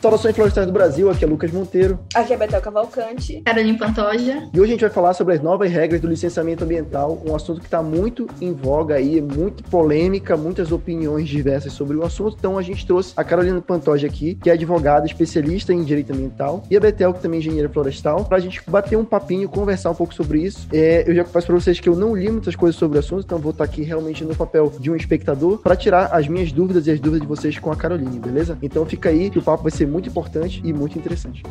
Saudações florestais do Brasil, aqui é Lucas Monteiro. Aqui é Betel Cavalcante. Carolina Pantoja. E hoje a gente vai falar sobre as novas regras do licenciamento ambiental, um assunto que está muito em voga aí, muito polêmica, muitas opiniões diversas sobre o assunto. Então a gente trouxe a Carolina Pantoja aqui, que é advogada especialista em direito ambiental, e a Betel, que também é engenheira florestal, para a gente bater um papinho, conversar um pouco sobre isso. É, eu já confesso para vocês que eu não li muitas coisas sobre o assunto, então vou estar aqui realmente no papel de um espectador para tirar as minhas dúvidas e as dúvidas de vocês com a Carolina, beleza? Então fica aí que o papo vai ser muito importante e muito interessante.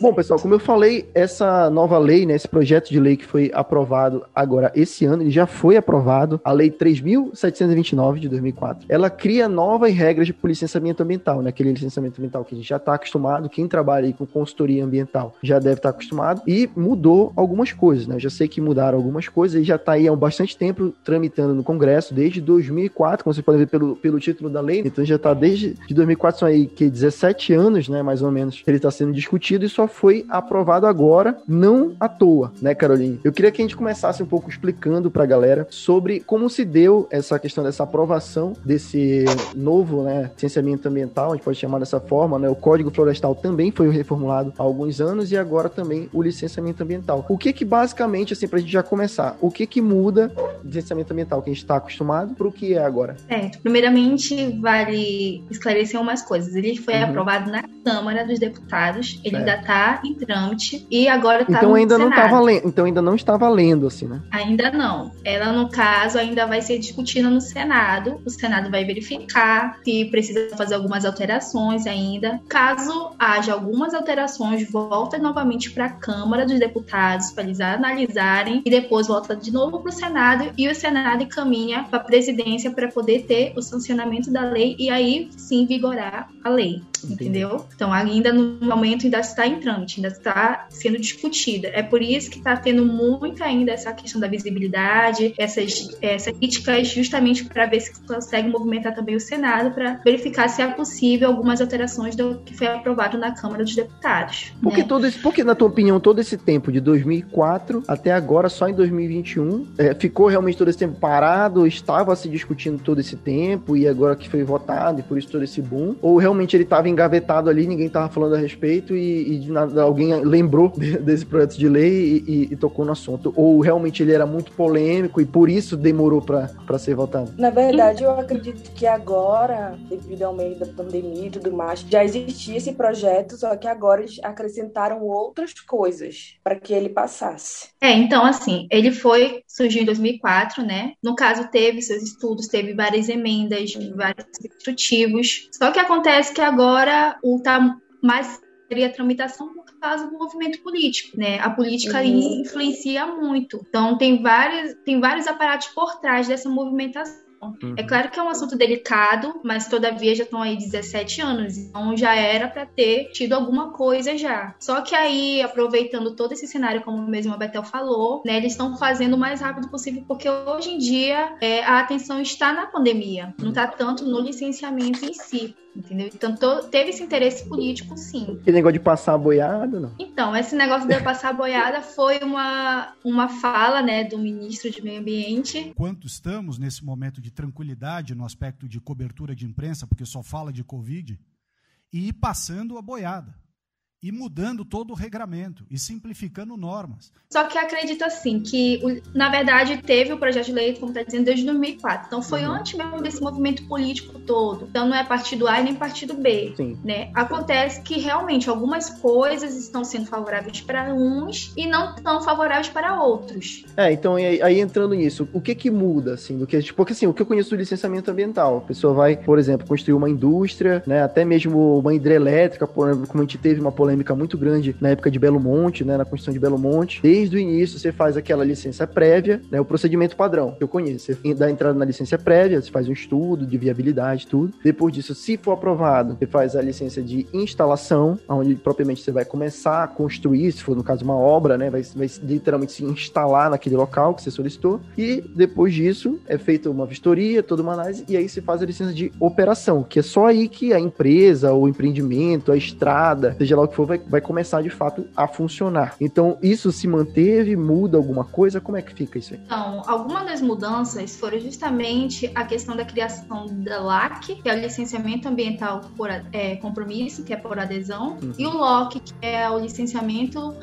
Bom, pessoal, como eu falei, essa nova lei, né, esse projeto de lei que foi aprovado agora esse ano, ele já foi aprovado, a Lei 3.729 de 2004. Ela cria novas regras de licenciamento ambiental, né, aquele licenciamento ambiental que a gente já está acostumado, quem trabalha aí com consultoria ambiental já deve estar tá acostumado, e mudou algumas coisas, né, eu já sei que mudaram algumas coisas e já está aí há bastante tempo tramitando no Congresso, desde 2004, como vocês podem ver pelo, pelo título da lei, então já está desde de 2004, são aí que 17 anos, né, mais ou menos, ele está sendo discutido e só foi aprovado agora, não à toa, né, Caroline? Eu queria que a gente começasse um pouco explicando para a galera sobre como se deu essa questão dessa aprovação desse novo, né, licenciamento ambiental, a gente pode chamar dessa forma, né? O Código Florestal também foi reformulado há alguns anos e agora também o licenciamento ambiental. O que que basicamente, assim, para a gente já começar, o que que muda do licenciamento ambiental que a gente está acostumado para o que é agora? Certo. Primeiramente, vale esclarecer umas coisas. Ele foi uhum. aprovado na Câmara dos Deputados, ele certo. ainda está Tá em trâmite e agora está então ainda Senado. não tá valendo, então ainda não está valendo assim, né? Ainda não. Ela no caso ainda vai ser discutida no Senado. O Senado vai verificar se precisa fazer algumas alterações ainda. Caso haja algumas alterações, volta novamente para a Câmara dos Deputados para eles analisarem e depois volta de novo para o Senado e o Senado encaminha para a presidência para poder ter o sancionamento da lei e aí sim vigorar a lei, Entendi. entendeu? Então ainda no momento ainda está em trâmite ainda está sendo discutida. É por isso que está tendo muito ainda essa questão da visibilidade, essas, essas críticas, justamente para ver se consegue movimentar também o Senado para verificar se é possível algumas alterações do que foi aprovado na Câmara dos Deputados. Por que, né? todo esse, por que na tua opinião, todo esse tempo, de 2004 até agora, só em 2021, é, ficou realmente todo esse tempo parado? Estava se discutindo todo esse tempo e agora que foi votado e por isso todo esse boom? Ou realmente ele estava engavetado ali, ninguém estava falando a respeito e, e de nada alguém lembrou desse projeto de lei e, e, e, tocou no assunto? Ou realmente ele era muito polêmico e por isso demorou para ser votado? Na verdade, eu acredito que agora, devido ao meio da pandemia e tudo mais, já existia esse projeto, só que agora eles acrescentaram outras coisas para que ele passasse. É, então, assim, ele foi, surgiu em 2004, né? No caso, teve seus estudos, teve várias emendas, vários instrutivos. Só que acontece que agora o tá mais seria tramitação por causa do movimento político, né? A política uhum. influencia muito. Então tem vários, tem vários aparatos por trás dessa movimentação. Uhum. É claro que é um assunto delicado, mas todavia já estão aí 17 anos, então já era para ter tido alguma coisa já. Só que aí, aproveitando todo esse cenário, como mesmo a Betel falou, né, eles estão fazendo o mais rápido possível, porque hoje em dia é, a atenção está na pandemia, não está tanto no licenciamento em si entendeu? Então teve esse interesse político, sim. Que negócio de passar a boiada, não? Então, esse negócio de passar a boiada foi uma, uma fala, né, do ministro de Meio Ambiente. Quanto estamos nesse momento de tranquilidade no aspecto de cobertura de imprensa, porque só fala de Covid, e ir passando a boiada e mudando todo o regramento e simplificando normas. Só que acredito assim que, na verdade, teve o projeto de lei, como está dizendo, desde 2004. Então foi uhum. antes mesmo desse movimento político todo. Então não é partido A nem partido B. Sim. Né? Acontece que realmente algumas coisas estão sendo favoráveis para uns e não tão favoráveis para outros. É, então aí, aí entrando nisso, o que que muda assim do que tipo, porque assim, o que eu conheço do licenciamento ambiental, a pessoa vai, por exemplo, construir uma indústria, né, até mesmo uma hidrelétrica, por exemplo, como a gente teve uma polêmica polêmica muito grande na época de Belo Monte, né, na Constituição de Belo Monte. Desde o início você faz aquela licença prévia, né, o procedimento padrão que eu conheço. Você dá entrada na licença prévia, você faz um estudo de viabilidade, tudo. Depois disso, se for aprovado, você faz a licença de instalação, onde propriamente você vai começar a construir, se for no caso uma obra, né, vai, vai literalmente se instalar naquele local que você solicitou. E depois disso é feita uma vistoria, toda uma análise, e aí se faz a licença de operação, que é só aí que a empresa, o empreendimento, a estrada, seja lá o que for, vai, vai começar de fato a funcionar. Então, isso se manteve, muda alguma coisa? Como é que fica isso aí? Então, algumas das mudanças foram justamente a questão da criação da LAC, que é o licenciamento ambiental por é, compromisso, que é por adesão, uhum. e o LOC, que é o licenciamento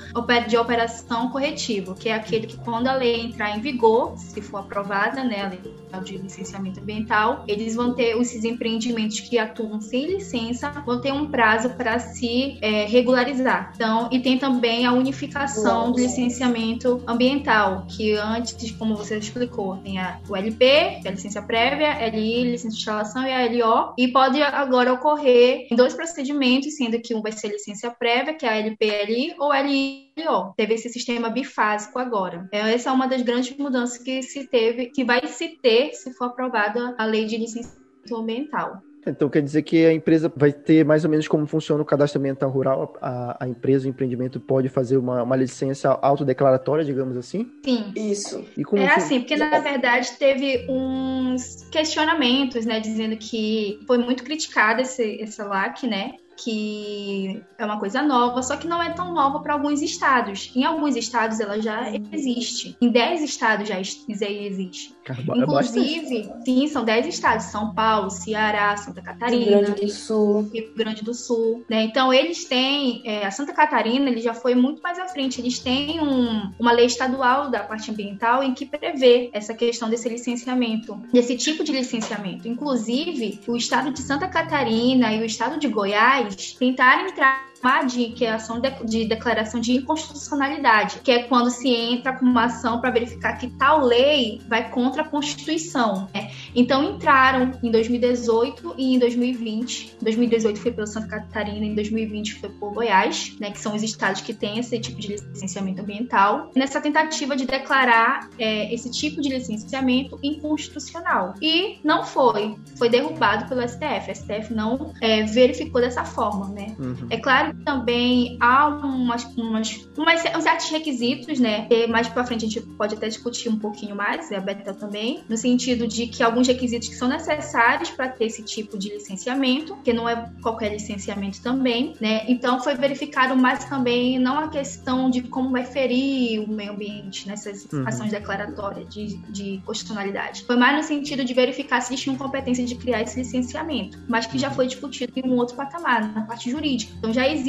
de operação corretivo, que é aquele que quando a lei entrar em vigor, se for aprovada, né, a lei de licenciamento ambiental, eles vão ter esses empreendimentos que atuam sem licença, vão ter um prazo para se é, regularizar. Então, e tem também a unificação do licenciamento ambiental, que antes, como você explicou, tem a, o LP, que é a licença prévia, LI, licença de instalação e a LO, e pode agora ocorrer em dois procedimentos, sendo que um vai ser licença prévia, que é a LPLI, ou LIO. Teve esse sistema bifásico agora. É, essa é uma das grandes mudanças que se teve, que vai se ter se for aprovada a lei de licenciamento ambiental. Então quer dizer que a empresa vai ter mais ou menos como funciona o cadastro ambiental rural. A, a empresa, o empreendimento pode fazer uma, uma licença autodeclaratória, digamos assim? Sim. Isso. é assim, porque na verdade teve uns questionamentos, né, dizendo que foi muito criticada esse, essa LAC, né? que é uma coisa nova, só que não é tão nova para alguns estados. Em alguns estados ela já existe. Em 10 estados já existe. Caramba, Inclusive, é sim, são 10 estados: São Paulo, Ceará, Santa Catarina, Rio Grande do Sul. Rio Grande do Sul. Né? Então, eles têm. É, a Santa Catarina ele já foi muito mais à frente. Eles têm um, uma lei estadual da parte ambiental em que prevê essa questão desse licenciamento, desse tipo de licenciamento. Inclusive, o estado de Santa Catarina e o estado de Goiás tentaram entrar de que é ação de, de, declaração de inconstitucionalidade, que é quando se entra com uma ação para verificar que tal lei vai contra a Constituição. Né? Então entraram em 2018 e em 2020. 2018 foi pelo Santa Catarina, em 2020 foi por Goiás, né, que são os estados que têm esse tipo de licenciamento ambiental, nessa tentativa de declarar é, esse tipo de licenciamento inconstitucional. E não foi, foi derrubado pelo STF. O STF não é, verificou dessa forma, né? Uhum. É claro também há umas, umas, umas, uns certos requisitos, né? Que mais para frente a gente pode até discutir um pouquinho mais, a Beta também, no sentido de que alguns requisitos que são necessários para ter esse tipo de licenciamento, que não é qualquer licenciamento também, né? Então foi verificado mais também não a questão de como vai ferir o meio ambiente nessas uhum. ações declaratórias de, de constitucionalidade. Foi mais no sentido de verificar se eles tinham competência de criar esse licenciamento, mas que já uhum. foi discutido em um outro patamar, na parte jurídica. Então já existe,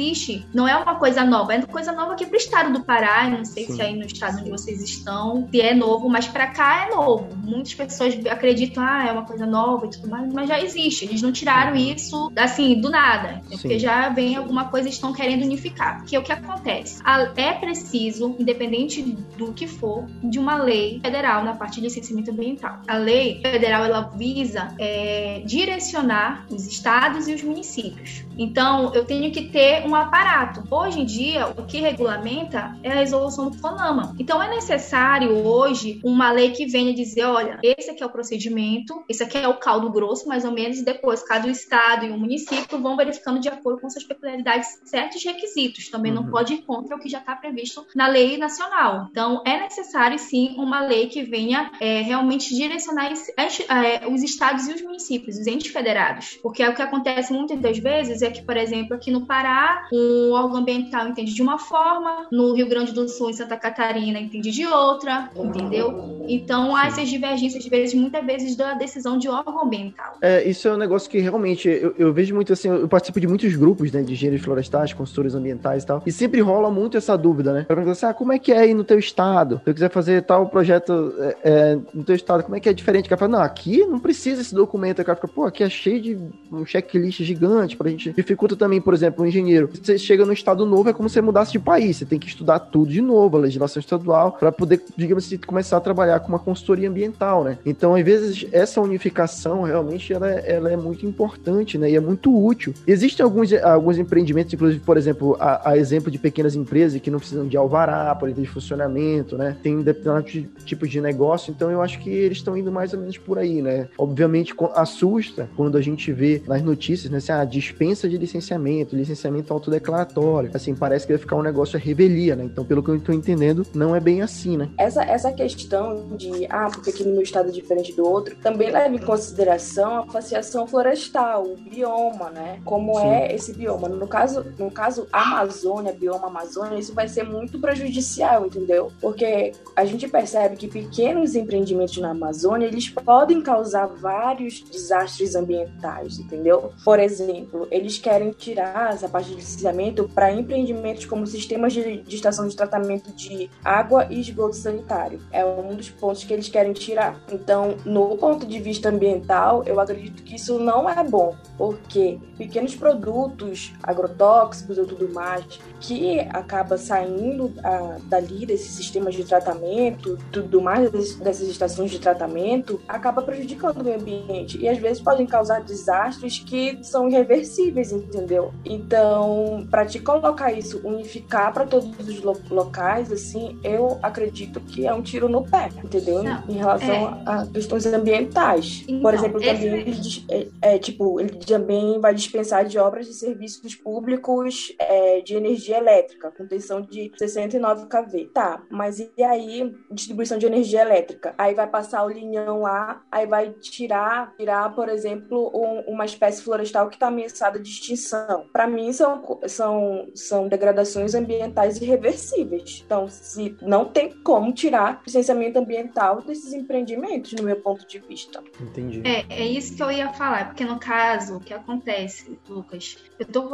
não é uma coisa nova, é coisa nova aqui para o estado do Pará, não sei Sim. se aí no estado onde vocês estão, se é novo, mas para cá é novo. Muitas pessoas acreditam, ah, é uma coisa nova e tudo mais, mas já existe. Eles não tiraram uhum. isso assim do nada, é porque já vem alguma coisa estão querendo unificar. Porque o que acontece? É preciso, independente do que for, de uma lei federal na parte de licenciamento ambiental. A lei federal ela visa é, direcionar os estados e os municípios. Então, eu tenho que ter um aparato. Hoje em dia, o que regulamenta é a resolução do FONAMA. Então, é necessário hoje uma lei que venha dizer: olha, esse aqui é o procedimento, esse aqui é o caldo grosso, mais ou menos, e depois cada estado e o município vão verificando de acordo com suas peculiaridades certos requisitos. Também uhum. não pode ir contra o que já está previsto na lei nacional. Então, é necessário sim uma lei que venha é, realmente direcionar esse, é, os estados e os municípios, os entes federados. Porque é o que acontece muitas das vezes é que, por exemplo, aqui no Pará, um órgão ambiental entende de uma forma, no Rio Grande do Sul, em Santa Catarina, entende de outra, entendeu? Então há essas divergências, às vezes, muitas vezes, da decisão de órgão ambiental. É, isso é um negócio que realmente eu, eu vejo muito assim, eu participo de muitos grupos, né, de engenheiros florestais, consultores ambientais e tal, e sempre rola muito essa dúvida, né? Pra assim, ah, como é que é aí no teu estado? Se eu quiser fazer tal projeto é, é, no teu estado, como é que é diferente? O cara fala, não, aqui não precisa esse documento. O cara fica, pô, aqui é cheio de um checklist gigante pra gente. Dificulta também, por exemplo, um engenheiro você chega no estado novo, é como se você mudasse de país. Você tem que estudar tudo de novo, a legislação estadual, para poder, digamos assim, começar a trabalhar com uma consultoria ambiental, né? Então, às vezes, essa unificação realmente ela é, ela é muito importante, né? E é muito útil. Existem alguns, alguns empreendimentos, inclusive, por exemplo, a, a exemplo de pequenas empresas que não precisam de alvará, por exemplo, de funcionamento, né? Tem determinados tipos de negócio, então eu acho que eles estão indo mais ou menos por aí, né? Obviamente, assusta quando a gente vê nas notícias, né? Assim, a ah, dispensa de licenciamento, licenciamento muito autodeclaratório. Assim, parece que vai ficar um negócio a revelia, né? Então, pelo que eu estou entendendo, não é bem assim, né? Essa, essa questão de, ah, porque aqui no meu estado é diferente do outro, também leva em consideração a faciação florestal, o bioma, né? Como Sim. é esse bioma. No caso, no caso Amazônia, bioma Amazônia, isso vai ser muito prejudicial, entendeu? Porque a gente percebe que pequenos empreendimentos na Amazônia, eles podem causar vários desastres ambientais, entendeu? Por exemplo, eles querem tirar essa parte de licenciamento para empreendimentos como sistemas de, de estação de tratamento de água e esgoto sanitário. É um dos pontos que eles querem tirar. Então, no ponto de vista ambiental, eu acredito que isso não é bom, porque pequenos produtos agrotóxicos ou tudo mais que acaba saindo a, dali desses sistemas de tratamento, tudo mais dessas estações de tratamento, acaba prejudicando o meio ambiente e às vezes podem causar desastres que são irreversíveis, entendeu? Então, para te colocar isso, unificar para todos os lo locais, assim, eu acredito que é um tiro no pé, entendeu? Não, em relação é... a questões ambientais. Então, Por exemplo, esse... também ele, é, é, tipo, ele também vai dispensar de obras de serviços públicos é, de energia elétrica, com tensão de 69 kV. Tá, mas e aí distribuição de energia elétrica? Aí vai passar o linhão lá, aí vai tirar, tirar, por exemplo, um, uma espécie florestal que está ameaçada de extinção. Para mim são, são, são degradações ambientais irreversíveis. Então, se não tem como tirar licenciamento ambiental desses empreendimentos, no meu ponto de vista. Entendi. É, é isso que eu ia falar, porque no caso, o que acontece, Lucas, eu tô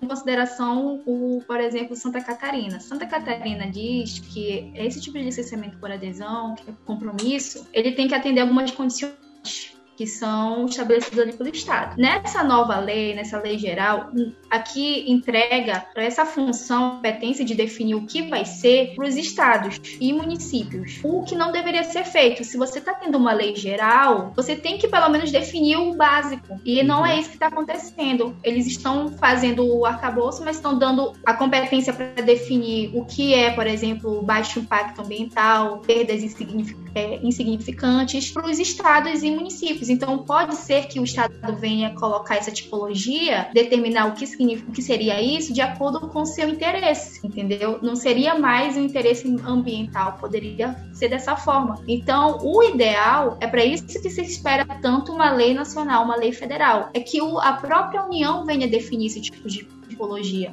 em consideração o, por exemplo, Santa Catarina. Santa Catarina diz que esse tipo de licenciamento por adesão, que é compromisso, ele tem que atender algumas condições que são estabelecidos ali pelo Estado. Nessa nova lei, nessa lei geral, aqui entrega para essa função, competência de definir o que vai ser para os estados e municípios. O que não deveria ser feito. Se você está tendo uma lei geral, você tem que pelo menos definir o básico. E não é isso que está acontecendo. Eles estão fazendo o arcabouço, mas estão dando a competência para definir o que é, por exemplo, baixo impacto ambiental, perdas é, insignificantes para os estados e municípios. Então, pode ser que o Estado venha colocar essa tipologia, determinar o que, o que seria isso, de acordo com o seu interesse, entendeu? Não seria mais o interesse ambiental, poderia ser dessa forma. Então, o ideal é para isso que se espera tanto uma lei nacional, uma lei federal, é que o, a própria União venha definir esse tipo de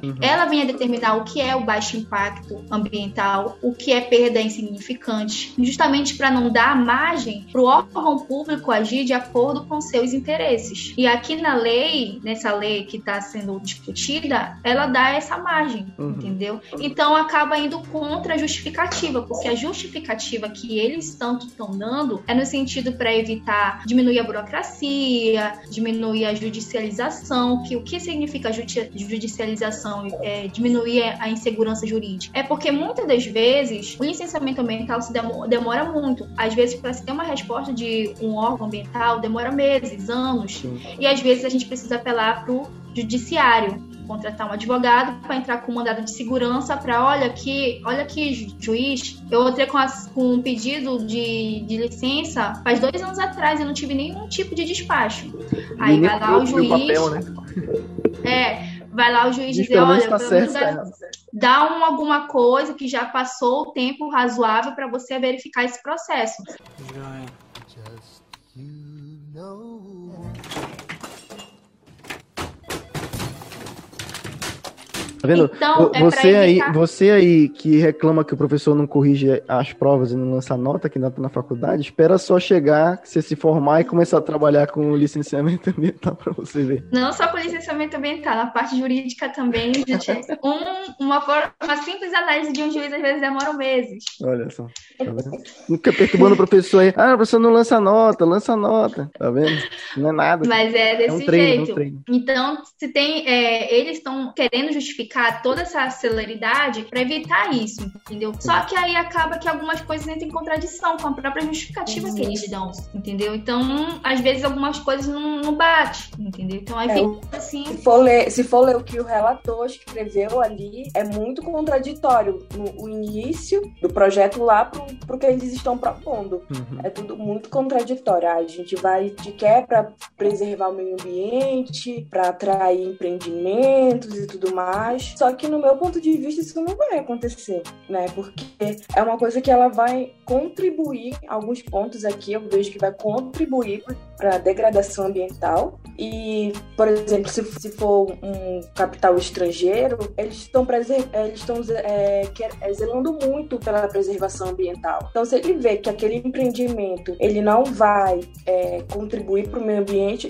Uhum. Ela vem a determinar o que é o baixo impacto ambiental, o que é perda insignificante, justamente para não dar margem para o órgão público agir de acordo com seus interesses. E aqui na lei, nessa lei que está sendo discutida, ela dá essa margem, uhum. entendeu? Então acaba indo contra a justificativa, porque a justificativa que eles tanto estão dando é no sentido para evitar diminuir a burocracia, diminuir a judicialização, que o que significa judicialização judicialização, é, diminuir a insegurança jurídica? É porque muitas das vezes o licenciamento ambiental se demora muito. Às vezes, para se ter uma resposta de um órgão ambiental, demora meses, anos. Sim. E às vezes a gente precisa apelar para o judiciário contratar um advogado para entrar com um mandado de segurança para olha que olha aqui juiz eu entrei com, com um pedido de, de licença faz dois anos atrás e não tive nenhum tipo de despacho aí vai lá o juiz papel, né? é vai lá o juiz dizer, olha, tá certo, dá, dá um, alguma coisa que já passou o tempo razoável para você verificar esse processo. Tá vendo? Então, é você, aí, você aí que reclama que o professor não corrige as provas e não lança nota que nota na faculdade, espera só chegar, você se formar e começar a trabalhar com licenciamento ambiental para você ver. Não só com licenciamento ambiental, na parte jurídica também. um, uma, uma simples análise de um juiz às vezes demora meses. Olha só. Tá vendo? Nunca perturbando o professor aí. Ah, o professor não lança nota, lança nota. Tá vendo? Não é nada. Mas é desse é um treino, jeito. É um então, se tem. É, eles estão querendo justificar toda essa celeridade para evitar isso, entendeu? Só que aí acaba que algumas coisas entram em contradição com a própria justificativa uhum. que eles dão, entendeu? Então, às vezes algumas coisas não, não bate, entendeu? Então aí é, fica assim. Se for, ler, se for ler o que o relator escreveu ali, é muito contraditório no o início do projeto lá pro, pro que eles estão propondo. Uhum. É tudo muito contraditório. Ah, a gente vai de quer para preservar o meio ambiente, para atrair empreendimentos e tudo mais. Só que no meu ponto de vista isso não vai acontecer, né? Porque é uma coisa que ela vai contribuir alguns pontos aqui, eu vejo que vai contribuir para a degradação ambiental. E, por exemplo, se, se for um capital estrangeiro, eles estão eles estão é, é, zelando muito pela preservação ambiental. Então, se ele vê que aquele empreendimento ele não vai é, contribuir para o meio ambiente,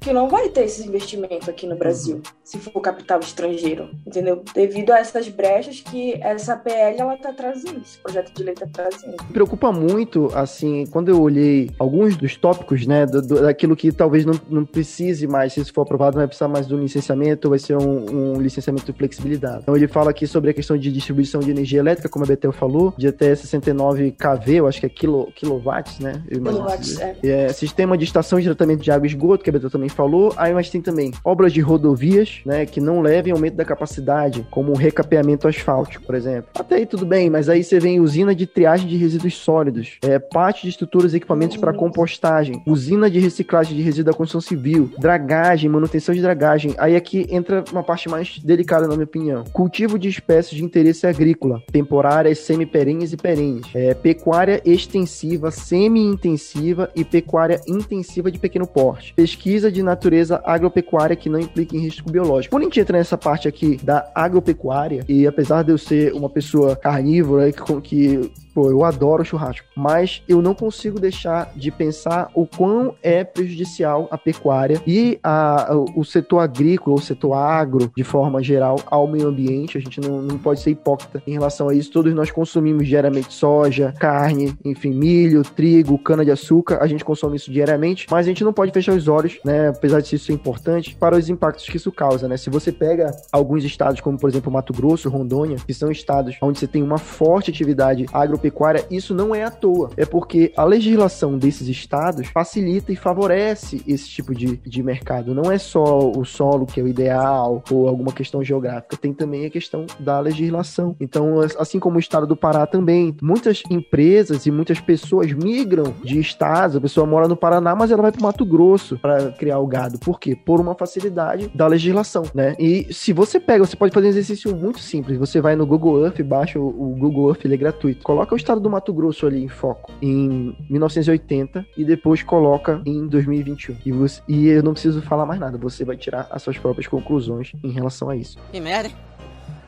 que não vai ter esse investimento aqui no Brasil, se for capital estrangeiro, entendeu? Devido a essas brechas que essa PL ela está trazendo, esse projeto de lei está trazendo. Me preocupa muito, assim, quando eu olhei alguns dos tópicos, né, do, do, daquilo que talvez não, não precise mais, se isso for aprovado, não vai precisar mais de um licenciamento, vai ser um, um licenciamento de flexibilidade. Então ele fala aqui sobre a questão de distribuição de energia elétrica, como a Betel falou, de até 69 kV, eu acho que é quilo, kilowatts, né? Kilowatts, é. é. Sistema de estação de tratamento de água e esgoto, que a Betel também falou. Aí mas tem também obras de rodovias, né, que não levem aumento da capacidade, como o recapeamento asfáltico, por exemplo. Até aí tudo bem, mas aí você vem usina de triagem de resíduos sólidos, é, parte de estruturas e equipamentos para compostagem, usina de reciclagem de resíduos da construção civil, dragagem, manutenção de dragagem. Aí aqui entra uma parte mais delicada, na minha opinião. Cultivo de espécies de interesse agrícola, temporárias, semi-perenes e perenes. É, pecuária extensiva, semi-intensiva e pecuária intensiva de pequeno porte. Pesquisa de natureza agropecuária que não implica em risco biológico. Quando a gente entra nessa parte aqui da agropecuária, e apesar de eu ser uma pessoa carnívora que, que pô, eu adoro churrasco, mas eu não consigo deixar de pensar o quão é prejudicial a pecuária e a, o setor agrícola, o setor agro, de forma geral, ao meio ambiente. A gente não, não pode ser hipócrita em relação a isso. Todos nós consumimos diariamente soja, carne, enfim, milho, trigo, cana-de-açúcar. A gente consome isso diariamente, mas a gente não pode fechar os olhos, né? Apesar de isso ser importante, para os impactos que isso causa, né? Se você pega alguns estados, como por exemplo Mato Grosso, Rondônia, que são estados onde você tem uma forte atividade agropecuária, agropecuária, isso não é à toa. É porque a legislação desses estados facilita e favorece esse tipo de, de mercado. Não é só o solo que é o ideal ou alguma questão geográfica, tem também a questão da legislação. Então, assim como o estado do Pará também, muitas empresas e muitas pessoas migram de estados. A pessoa mora no Paraná, mas ela vai para o Mato Grosso para criar o gado. Por quê? Por uma facilidade da legislação, né? E se você pega, você pode fazer um exercício muito simples. Você vai no Google Earth, baixa o, o Google Earth, ele é gratuito. Coloca o estado do Mato Grosso ali em foco em 1980 e depois coloca em 2021. E, você, e eu não preciso falar mais nada, você vai tirar as suas próprias conclusões em relação a isso. Que merda,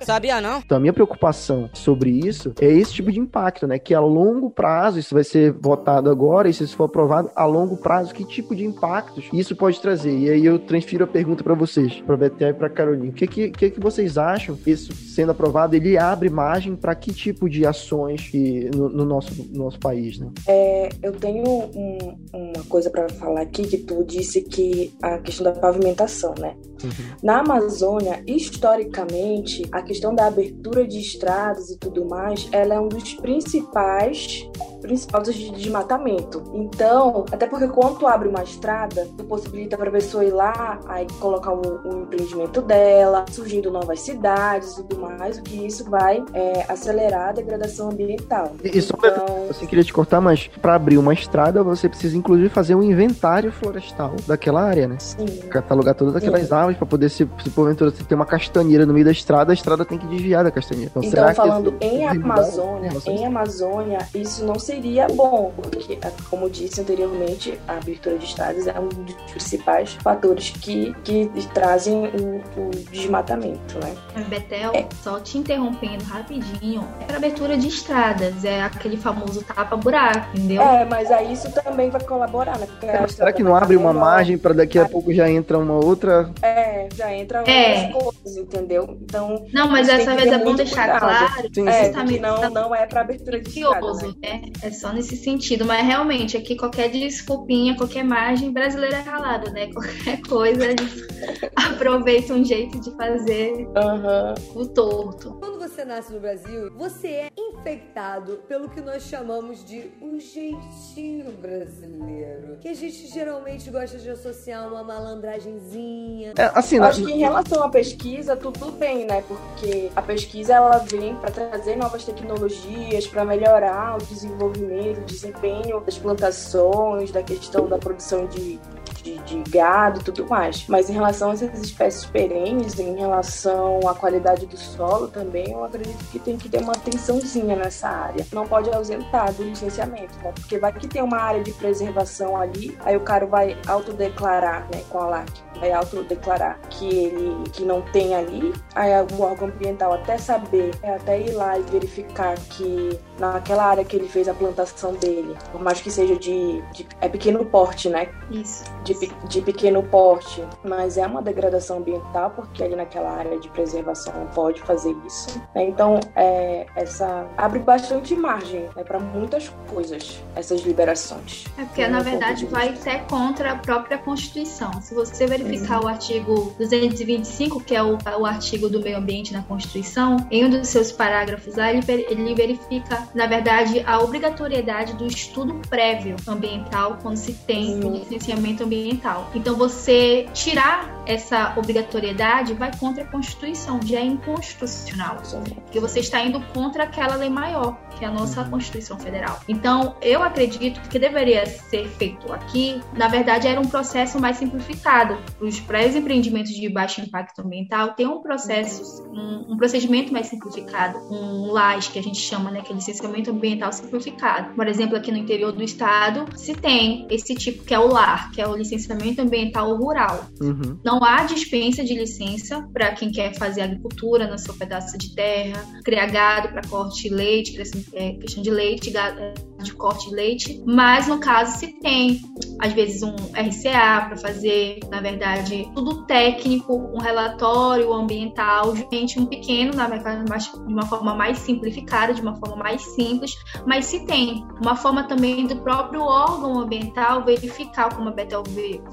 Sabia não? Então a minha preocupação sobre isso é esse tipo de impacto, né? Que a longo prazo, isso vai ser votado agora, e se isso for aprovado, a longo prazo, que tipo de impactos isso pode trazer? E aí eu transfiro a pergunta para vocês, para Betel e para Carolina. O que, que, que, que vocês acham que isso sendo aprovado, ele abre margem para que tipo de ações que, no, no nosso, no nosso país, né? É, eu tenho um, uma coisa para falar aqui, que tu disse que a questão da pavimentação, né? Uhum. Na Amazônia, historicamente, a questão da abertura de estradas e tudo mais, ela é um dos principais principais de desmatamento. Então, até porque quando tu abre uma estrada, tu possibilita para a pessoa ir lá, aí colocar um, um, empreendimento dela, surgindo novas cidades e tudo mais, o que isso vai é, acelerar a degradação ambiental. E só então... você queria te cortar, mas para abrir uma estrada, você precisa inclusive fazer um inventário florestal daquela área, né? Sim. Catalogar todas aquelas Sim. árvores para poder se, se porventura você ter uma castanheira no meio da estrada, a estrada tem que desviar da castanheira. Então, então falando em Amazônia, em Amazônia, isso não seria bom, porque, como disse anteriormente, a abertura de estradas é um dos principais fatores que, que trazem o, o desmatamento, né? Betel, é. só te interrompendo rapidinho, é para abertura de estradas, é aquele famoso tapa-buraco, entendeu? É, mas aí isso também vai colaborar, né? É, será que não abre uma margem para daqui a pouco já entra uma outra? É, já entra é. outras coisas, entendeu? Então. Não, mas dessa vez é bom deixar cuidado. claro. Sim, é, justamente não, não é para abertura de estradas. Né? né? É só nesse sentido, mas realmente aqui qualquer desculpinha, qualquer margem, brasileiro é ralado, né? Qualquer coisa eles aproveitam um jeito de fazer uhum. o torto. Quando você nasce no Brasil, você é infectado pelo que nós chamamos de um jeitinho brasileiro. Que a gente geralmente gosta de associar uma malandragenzinha. É, assim, acho que em relação à pesquisa, tudo bem, né? Porque a pesquisa ela vem para trazer novas tecnologias, para melhorar o desenvolvimento, o desempenho das plantações, da questão da produção de de, de gado e tudo mais. Mas em relação a essas espécies perenes, em relação à qualidade do solo também, eu acredito que tem que ter uma atençãozinha nessa área. Não pode ausentar do licenciamento, né? Porque vai que tem uma área de preservação ali, aí o cara vai autodeclarar, né, com a LAC, vai autodeclarar que ele que não tem ali, aí o órgão ambiental até saber, até ir lá e verificar que naquela área que ele fez a plantação dele, por mais que seja de, de é pequeno porte, né? Isso. De, de pequeno porte, mas é uma degradação ambiental porque ali naquela área de preservação não pode fazer isso. Né? Então, é, essa abre bastante margem né, para muitas coisas essas liberações. É porque na verdade vai até contra a própria Constituição. Se você verificar uhum. o artigo 225, que é o, o artigo do meio ambiente na Constituição, em um dos seus parágrafos lá ele, ele verifica na verdade, a obrigatoriedade do estudo prévio ambiental quando se tem o licenciamento ambiental. Então, você tirar essa obrigatoriedade vai contra a Constituição, já é inconstitucional, porque você está indo contra aquela lei maior, que é a nossa. Constituição Federal. Então, eu acredito que deveria ser feito aqui, na verdade, era um processo mais simplificado. Os pré empreendimentos de baixo impacto ambiental têm um processo, um, um procedimento mais simplificado, um LAS que a gente chama, né, que é licenciamento ambiental simplificado. Por exemplo, aqui no interior do estado se tem esse tipo que é o LAR, que é o licenciamento ambiental rural. Uhum. Não há dispensa de licença para quem quer fazer agricultura no seu pedaço de terra, criar gado para corte de leite, é, questão de leite, gado, é, de corte de leite, mas no caso se tem às vezes um RCA para fazer, na verdade, tudo técnico, um relatório ambiental, gente um pequeno, na verdade, de uma forma mais simplificada, de uma forma mais simples, mas se tem uma forma também do próprio órgão ambiental verificar, como a Betel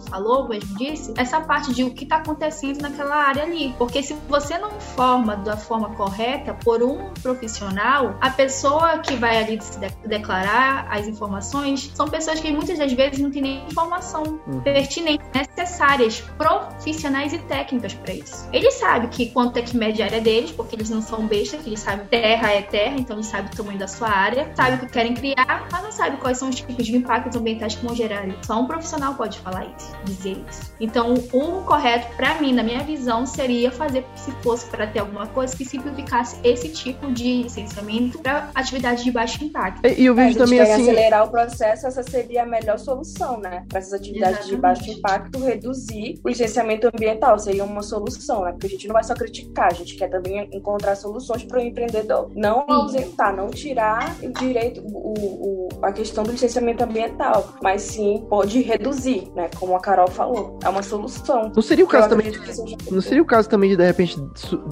falou, mesmo disse, essa parte de que está acontecendo naquela área ali, porque se você não forma da forma correta por um profissional, a pessoa que vai ali se declarar as informações são pessoas que muitas das vezes não têm nem informação uhum. pertinente, necessárias, profissionais e técnicas para isso. Eles sabem que quanto é que mede a área deles, porque eles não são bestas, que eles sabem terra é terra, então eles sabem o tamanho da sua área, sabem o que querem criar, mas não sabem quais são os tipos de impactos ambientais que vão gerar. Só um profissional pode falar isso, dizer isso. Então, o correto para mim, na minha visão, seria fazer se fosse para ter alguma coisa que simplificasse esse tipo de licenciamento para atividades de baixo impacto. E, e eu vejo é, também assim, acelerar o processo, essa seria a melhor solução, né? Para essas atividades Exatamente. de baixo impacto, reduzir o licenciamento ambiental seria uma solução, né? Porque a gente não vai só criticar, a gente quer também encontrar soluções para o empreendedor. Não Sim. ausentar, não tirar o direito, o, o, a questão do licenciamento ambiental, mas sim pode reduzir, né? Como a Carol falou, é uma solução. Seria o caso também, não seria o caso também de de repente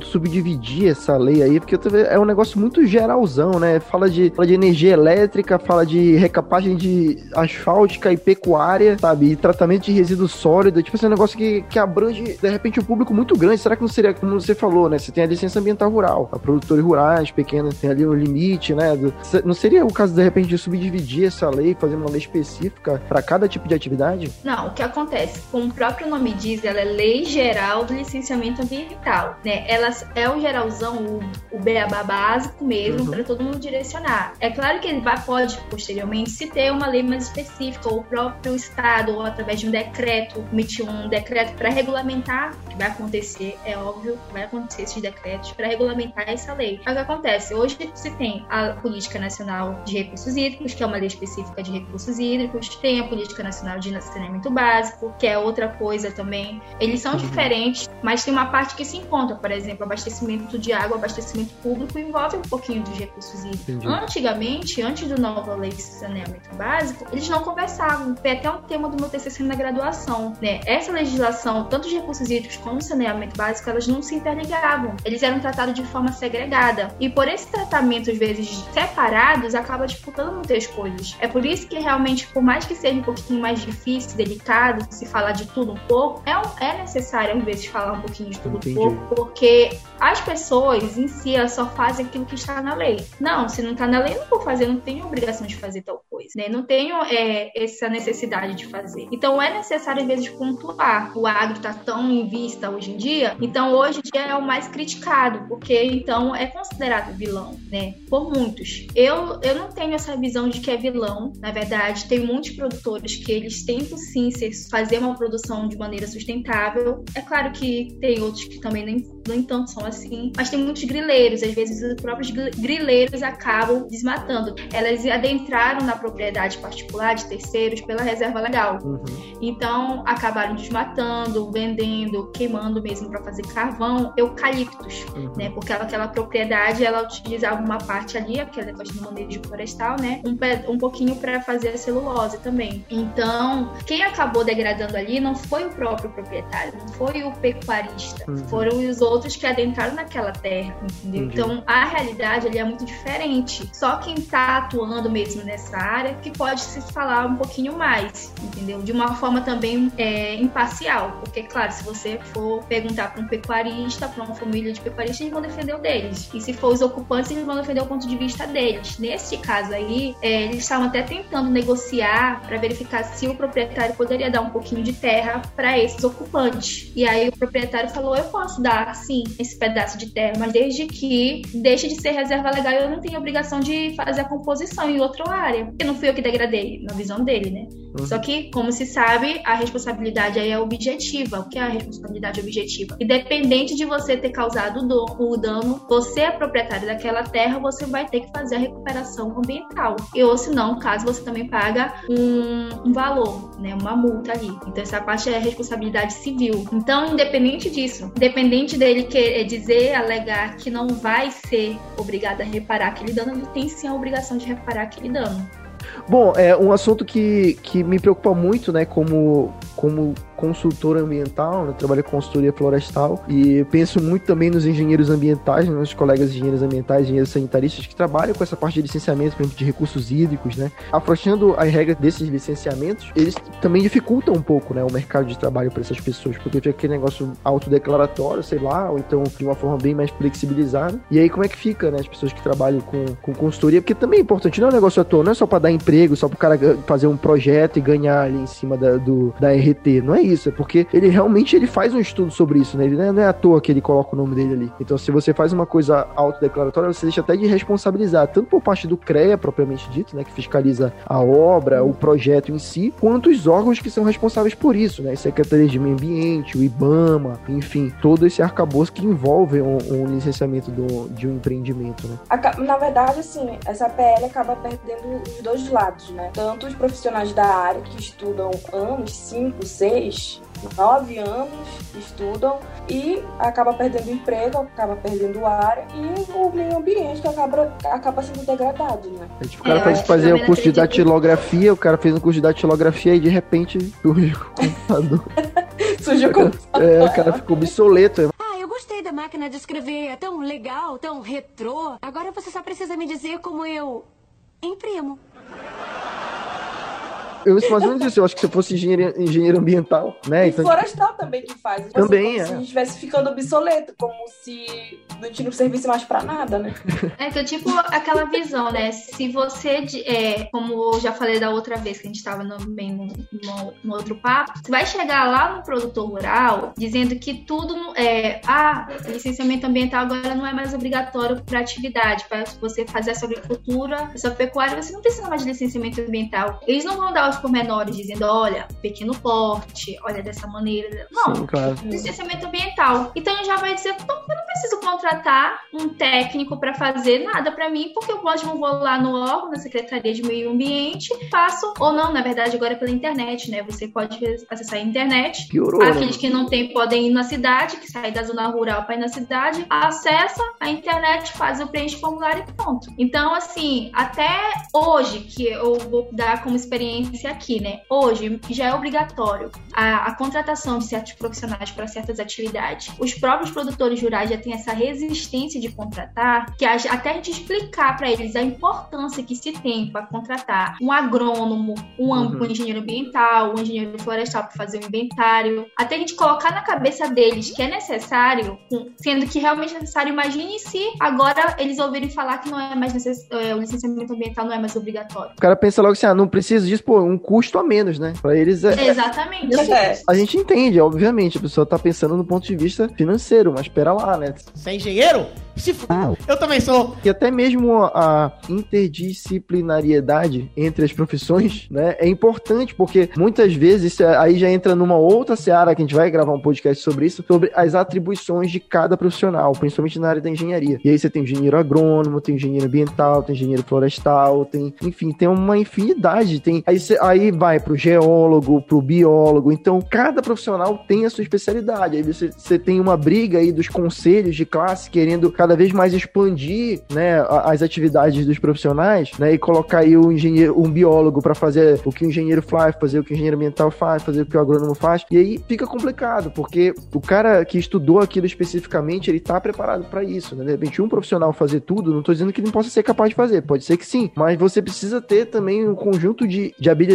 subdividir essa lei aí, porque é um negócio muito geralzão, né? Fala de, fala de energia elétrica, fala de recapagem de asfáltica e pecuária, sabe? E tratamento de resíduo sólido, tipo assim, é um negócio que, que abrange, de repente, um público muito grande. Será que não seria, como você falou, né? Você tem a licença ambiental rural, a produtores rurais, pequenos, tem ali o limite, né? Do, não seria o caso, de repente, de subdividir essa lei, fazer uma lei específica para cada tipo de atividade? Não, o que acontece? Como o próprio nome diz, ela é Lei Geral do Licenciamento Ambiental, né? Ela é o geralzão, o, o beabá básico mesmo, uhum. para todo mundo direcionar. É claro que ele vai, pode, posteriormente, se ter uma lei mais específica, ou o próprio Estado, ou através de um decreto, emitir um decreto para regulamentar, que vai acontecer, é óbvio, vai acontecer esses decretos, para regulamentar essa lei. O que acontece? Hoje se tem a Política Nacional de Recursos Hídricos, que é uma lei específica de recursos hídricos, tem a Política Nacional de Saneamento Básico, que é outra coisa também Eles são diferentes, mas tem uma parte que se encontra, por exemplo, abastecimento de água, abastecimento público envolve um pouquinho dos recursos hídricos. Antigamente, antes do nova lei de saneamento básico, eles não conversavam. Foi até um tema do meu TCC na graduação, né? Essa legislação, tanto os recursos hídricos como o saneamento básico, elas não se interligavam. Eles eram tratados de forma segregada. E por esse tratamento, às vezes, separados, acaba disputando muitas coisas. É por isso que realmente, por mais que seja um pouquinho mais difícil, delicado, se falar de tudo um pouco, é, um, é necessário, às vezes, falar um pouquinho de tudo um pouco, porque as pessoas em si elas só fazem aquilo que está na lei. Não, se não está na lei, não vou fazer, não tenho obrigação de fazer tal coisa, né? Não tenho é, essa necessidade de fazer. Então é necessário, às vezes, pontuar. O agro está tão em vista hoje em dia, então hoje em dia é o mais criticado, porque então é considerado vilão, né? Por muitos. Eu, eu não tenho essa visão de que é vilão. Na verdade, tem muitos produtores que eles tentam sim fazer uma produção de maneira sustentável. É claro que tem outros que também nem, nem tanto são assim, mas tem muitos grileiros. Às vezes os próprios grileiros acabam desmatando. Elas adentraram na propriedade particular de terceiros pela reserva legal. Uhum. Então acabaram desmatando, vendendo, queimando mesmo para fazer carvão, eucaliptos, uhum. né? Porque aquela propriedade ela utilizava uma parte ali, aquela negócio do manejo florestal, né? Um, um pouquinho para fazer a celulose também. Então, quem acabou degradando ali não foi o próprio proprietário, não foi o pecuarista, uhum. foram os outros que adentraram naquela terra, entendeu? Entendi. Então, a realidade ali é muito diferente. Só quem está atuando mesmo nessa área que pode se falar um pouquinho mais, entendeu? De uma forma também é, imparcial, porque, claro, se você for perguntar para um pecuarista, para uma família de pecuaristas, eles vão defender o deles. E se for os ocupantes, eles vão defender o ponto de vista deles. Nesse caso aí, é, eles estavam até tentando negociar para verificar se o proprietário poderia dar um pouquinho de terra para esses ocupantes. E aí o proprietário falou: eu posso dar sim esse pedaço de terra, mas desde que deixe de ser reserva legal, eu não tenho obrigação de fazer a composição em outra área. Porque não fui eu que degradei, na visão dele, né? Uhum. Só que, como se sabe, a responsabilidade aí é objetiva. O que é a responsabilidade objetiva? Independente de você ter causado o dano, você é proprietário daquela terra, você vai ter que fazer a recuperação ambiental. E ou se não, caso você também paga um, um valor, né? Uma multa ali. Então essa parte é responsabilidade civil. Então, independente disso, independente dele querer dizer, alegar que não vai ser obrigado a reparar aquele dano, ele tem sim a obrigação de reparar aquele dano. Bom, é um assunto que, que me preocupa muito, né, como, como consultor ambiental, né, trabalho com consultoria florestal e penso muito também nos engenheiros ambientais, nos né, colegas engenheiros ambientais, engenheiros sanitaristas que trabalham com essa parte de licenciamento, por exemplo, de recursos hídricos, né? Afrouxando as regras desses licenciamentos, eles também dificultam um pouco, né, o mercado de trabalho para essas pessoas, porque fica aquele negócio autodeclaratório, sei lá, ou então de uma forma bem mais flexibilizada. E aí como é que fica, né, as pessoas que trabalham com, com consultoria, porque também é importante, não é um negócio à toa, não é só para dar emprego, só para o cara fazer um projeto e ganhar ali em cima da, do, da RT, não é isso isso, é porque ele realmente ele faz um estudo sobre isso, né? Ele é, não é à toa que ele coloca o nome dele ali. Então, se você faz uma coisa autodeclaratória, você deixa até de responsabilizar, tanto por parte do CREA, propriamente dito, né? Que fiscaliza a obra, o projeto em si, quanto os órgãos que são responsáveis por isso, né? Secretaria de Meio Ambiente, o IBAMA, enfim, todo esse arcabouço que envolve um, um licenciamento do, de um empreendimento, né? Na verdade, assim, essa PL acaba perdendo os dois lados, né? Tanto os profissionais da área que estudam anos, 5, 6, faz nove anos, estudam e acaba perdendo emprego, acaba perdendo ar e o meio ambiente que acaba, acaba sendo degradado, né? É, tipo, o cara é, fez, faz o curso de datilografia, que... o cara fez um curso de datilografia e de repente surgiu o computador. surgiu o computador. É, o cara ficou obsoleto. Ah, eu gostei da máquina de escrever, é tão legal, tão retrô. Agora você só precisa me dizer como eu imprimo. Eu mais ou menos isso. Eu acho que se eu fosse engenheiro, engenheiro ambiental, né? E então, florestal também que faz. Assim, também, é. Se a gente estivesse ficando obsoleto, como se não tinha serviço mais pra nada, né? É que tipo aquela visão, né? Se você, é, como eu já falei da outra vez que a gente tava no, no, no, no outro papo, você vai chegar lá no produtor rural dizendo que tudo é. Ah, licenciamento ambiental agora não é mais obrigatório para atividade. Para você fazer a sua agricultura, a sua pecuária, você não precisa mais de licenciamento ambiental. Eles não vão dar os pormenores dizendo, olha, pequeno porte, olha dessa maneira. Não, Sim, claro. licenciamento ambiental. Então já vai dizer, não, eu não preciso contratar um técnico para fazer nada para mim, porque eu mesmo vou lá no órgão, na Secretaria de Meio Ambiente, faço, ou não, na verdade, agora é pela internet, né? Você pode acessar a internet. Piorou, né? Aqueles que não têm podem ir na cidade, que saem da zona rural para ir na cidade, acessa a internet, faz o preenche formulário e pronto. Então, assim, até hoje, que eu vou dar como experiência aqui, né? Hoje já é obrigatório a, a contratação de certos profissionais para certas atividades. Os próprios produtores rurais já têm essa resistência de contratar, que até a gente explicar para eles a importância que se tem para contratar um agrônomo, um, uhum. um engenheiro ambiental, um engenheiro florestal para fazer o um inventário, até a gente colocar na cabeça deles que é necessário, sendo que realmente é necessário, imagine se agora eles ouvirem falar que não é mais necessário, é, o licenciamento ambiental não é mais obrigatório. O cara pensa logo assim, ah, não preciso disso, pô, um custo a menos, né? Para eles é. Exatamente. É. A gente entende, obviamente, a pessoa tá pensando no ponto de vista financeiro, mas espera lá, né? Você é engenheiro? Se f... ah. Eu também sou. E até mesmo a interdisciplinariedade entre as profissões, né, é importante, porque muitas vezes é, aí já entra numa outra seara que a gente vai gravar um podcast sobre isso, sobre as atribuições de cada profissional, principalmente na área da engenharia. E aí você tem engenheiro agrônomo, tem engenheiro ambiental, tem engenheiro florestal, tem, enfim, tem uma infinidade. Tem aí, você, aí vai pro geólogo, pro biólogo. Então, cada profissional tem a sua especialidade. Aí você, você tem uma briga aí dos conselhos de classe querendo cada vez mais expandir, né, as atividades dos profissionais, né, e colocar aí o engenheiro, um biólogo para fazer o que o engenheiro faz, fazer o que o engenheiro ambiental faz, fazer o que o agrônomo faz. E aí fica complicado, porque o cara que estudou aquilo especificamente, ele tá preparado para isso, né? De repente um profissional fazer tudo, não tô dizendo que ele não possa ser capaz de fazer, pode ser que sim, mas você precisa ter também um conjunto de, de habilidades,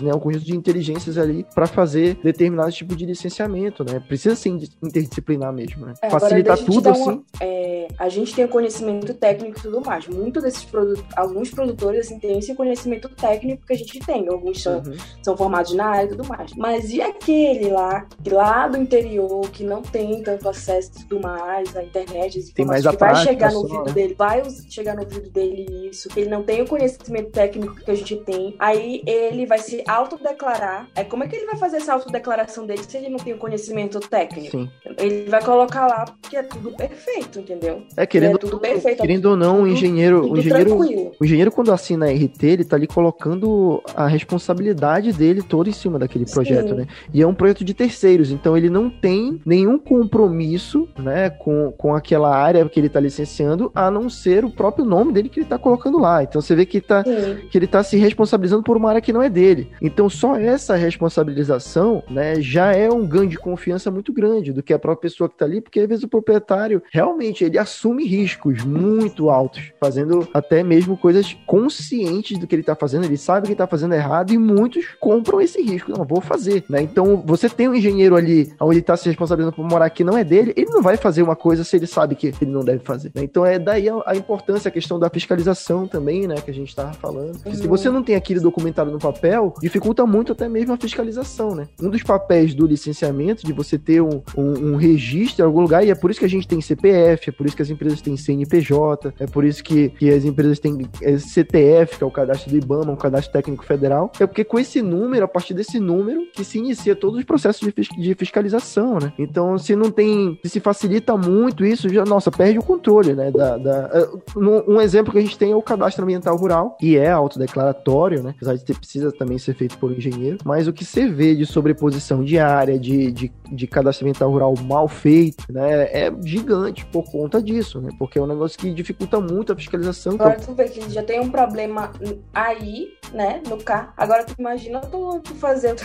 né, um conjunto de inteligências ali para fazer determinado tipo de licenciamento, né? Precisa ser interdisciplinar mesmo, né? É, Facilitar tudo assim. Uma, é a gente tem o conhecimento técnico e tudo mais. Muitos desses produtos, alguns produtores assim têm esse conhecimento técnico que a gente tem. Alguns são, uhum. são formados na área e tudo mais. Mas e aquele lá, que lá do interior, que não tem tanto acesso e tudo mais à internet, tem mais que vai chegar no ouvido né? dele, vai chegar no ouvido dele isso, ele não tem o conhecimento técnico que a gente tem, aí ele vai se autodeclarar. É como é que ele vai fazer essa autodeclaração dele se ele não tem o conhecimento técnico? Sim. Ele vai colocar lá porque é tudo perfeito, entendeu? É, querendo, é tudo perfeito, querendo ou não, o engenheiro, o engenheiro, o engenheiro quando assina a RT, ele tá ali colocando a responsabilidade dele toda em cima daquele projeto, Sim. né? E é um projeto de terceiros, então ele não tem nenhum compromisso, né, com, com aquela área que ele tá licenciando, a não ser o próprio nome dele que ele tá colocando lá. Então você vê que, tá, que ele tá se responsabilizando por uma área que não é dele. Então só essa responsabilização, né, já é um ganho de confiança muito grande do que a própria pessoa que tá ali, porque às vezes o proprietário realmente ele assume riscos muito altos, fazendo até mesmo coisas conscientes do que ele está fazendo, ele sabe que está fazendo errado e muitos compram esse risco. Não, vou fazer, né? Então, você tem um engenheiro ali onde ele está se responsabilizando por morar que não é dele, ele não vai fazer uma coisa se ele sabe que ele não deve fazer. Né? Então, é daí a, a, importância, a questão da fiscalização também, né? Que a gente estava falando. Uhum. Se você não tem aquilo documentado no papel, dificulta muito até mesmo a fiscalização, né? Um dos papéis do licenciamento, de você ter um, um, um registro em algum lugar, e é por isso que a gente tem CPF, é por isso que as empresas têm CNPJ, é por isso que, que as empresas têm é, CTF, que é o cadastro do IBAMA, um cadastro técnico federal. É porque com esse número, a partir desse número, que se inicia todos os processos de, de fiscalização, né? Então, se não tem, se, facilita muito isso, já, nossa, perde o controle, né? Da, da, uh, um exemplo que a gente tem é o cadastro ambiental rural, que é autodeclaratório, né? Apesar de ter, precisa também ser feito por um engenheiro, mas o que você vê de sobreposição de área, de, de, de cadastro ambiental rural mal feito, né? É gigante por conta disso, né? Porque é um negócio que dificulta muito a fiscalização. Agora tu vê que já tem um problema aí, né, no carro. Agora tu imagina tu, tu fazendo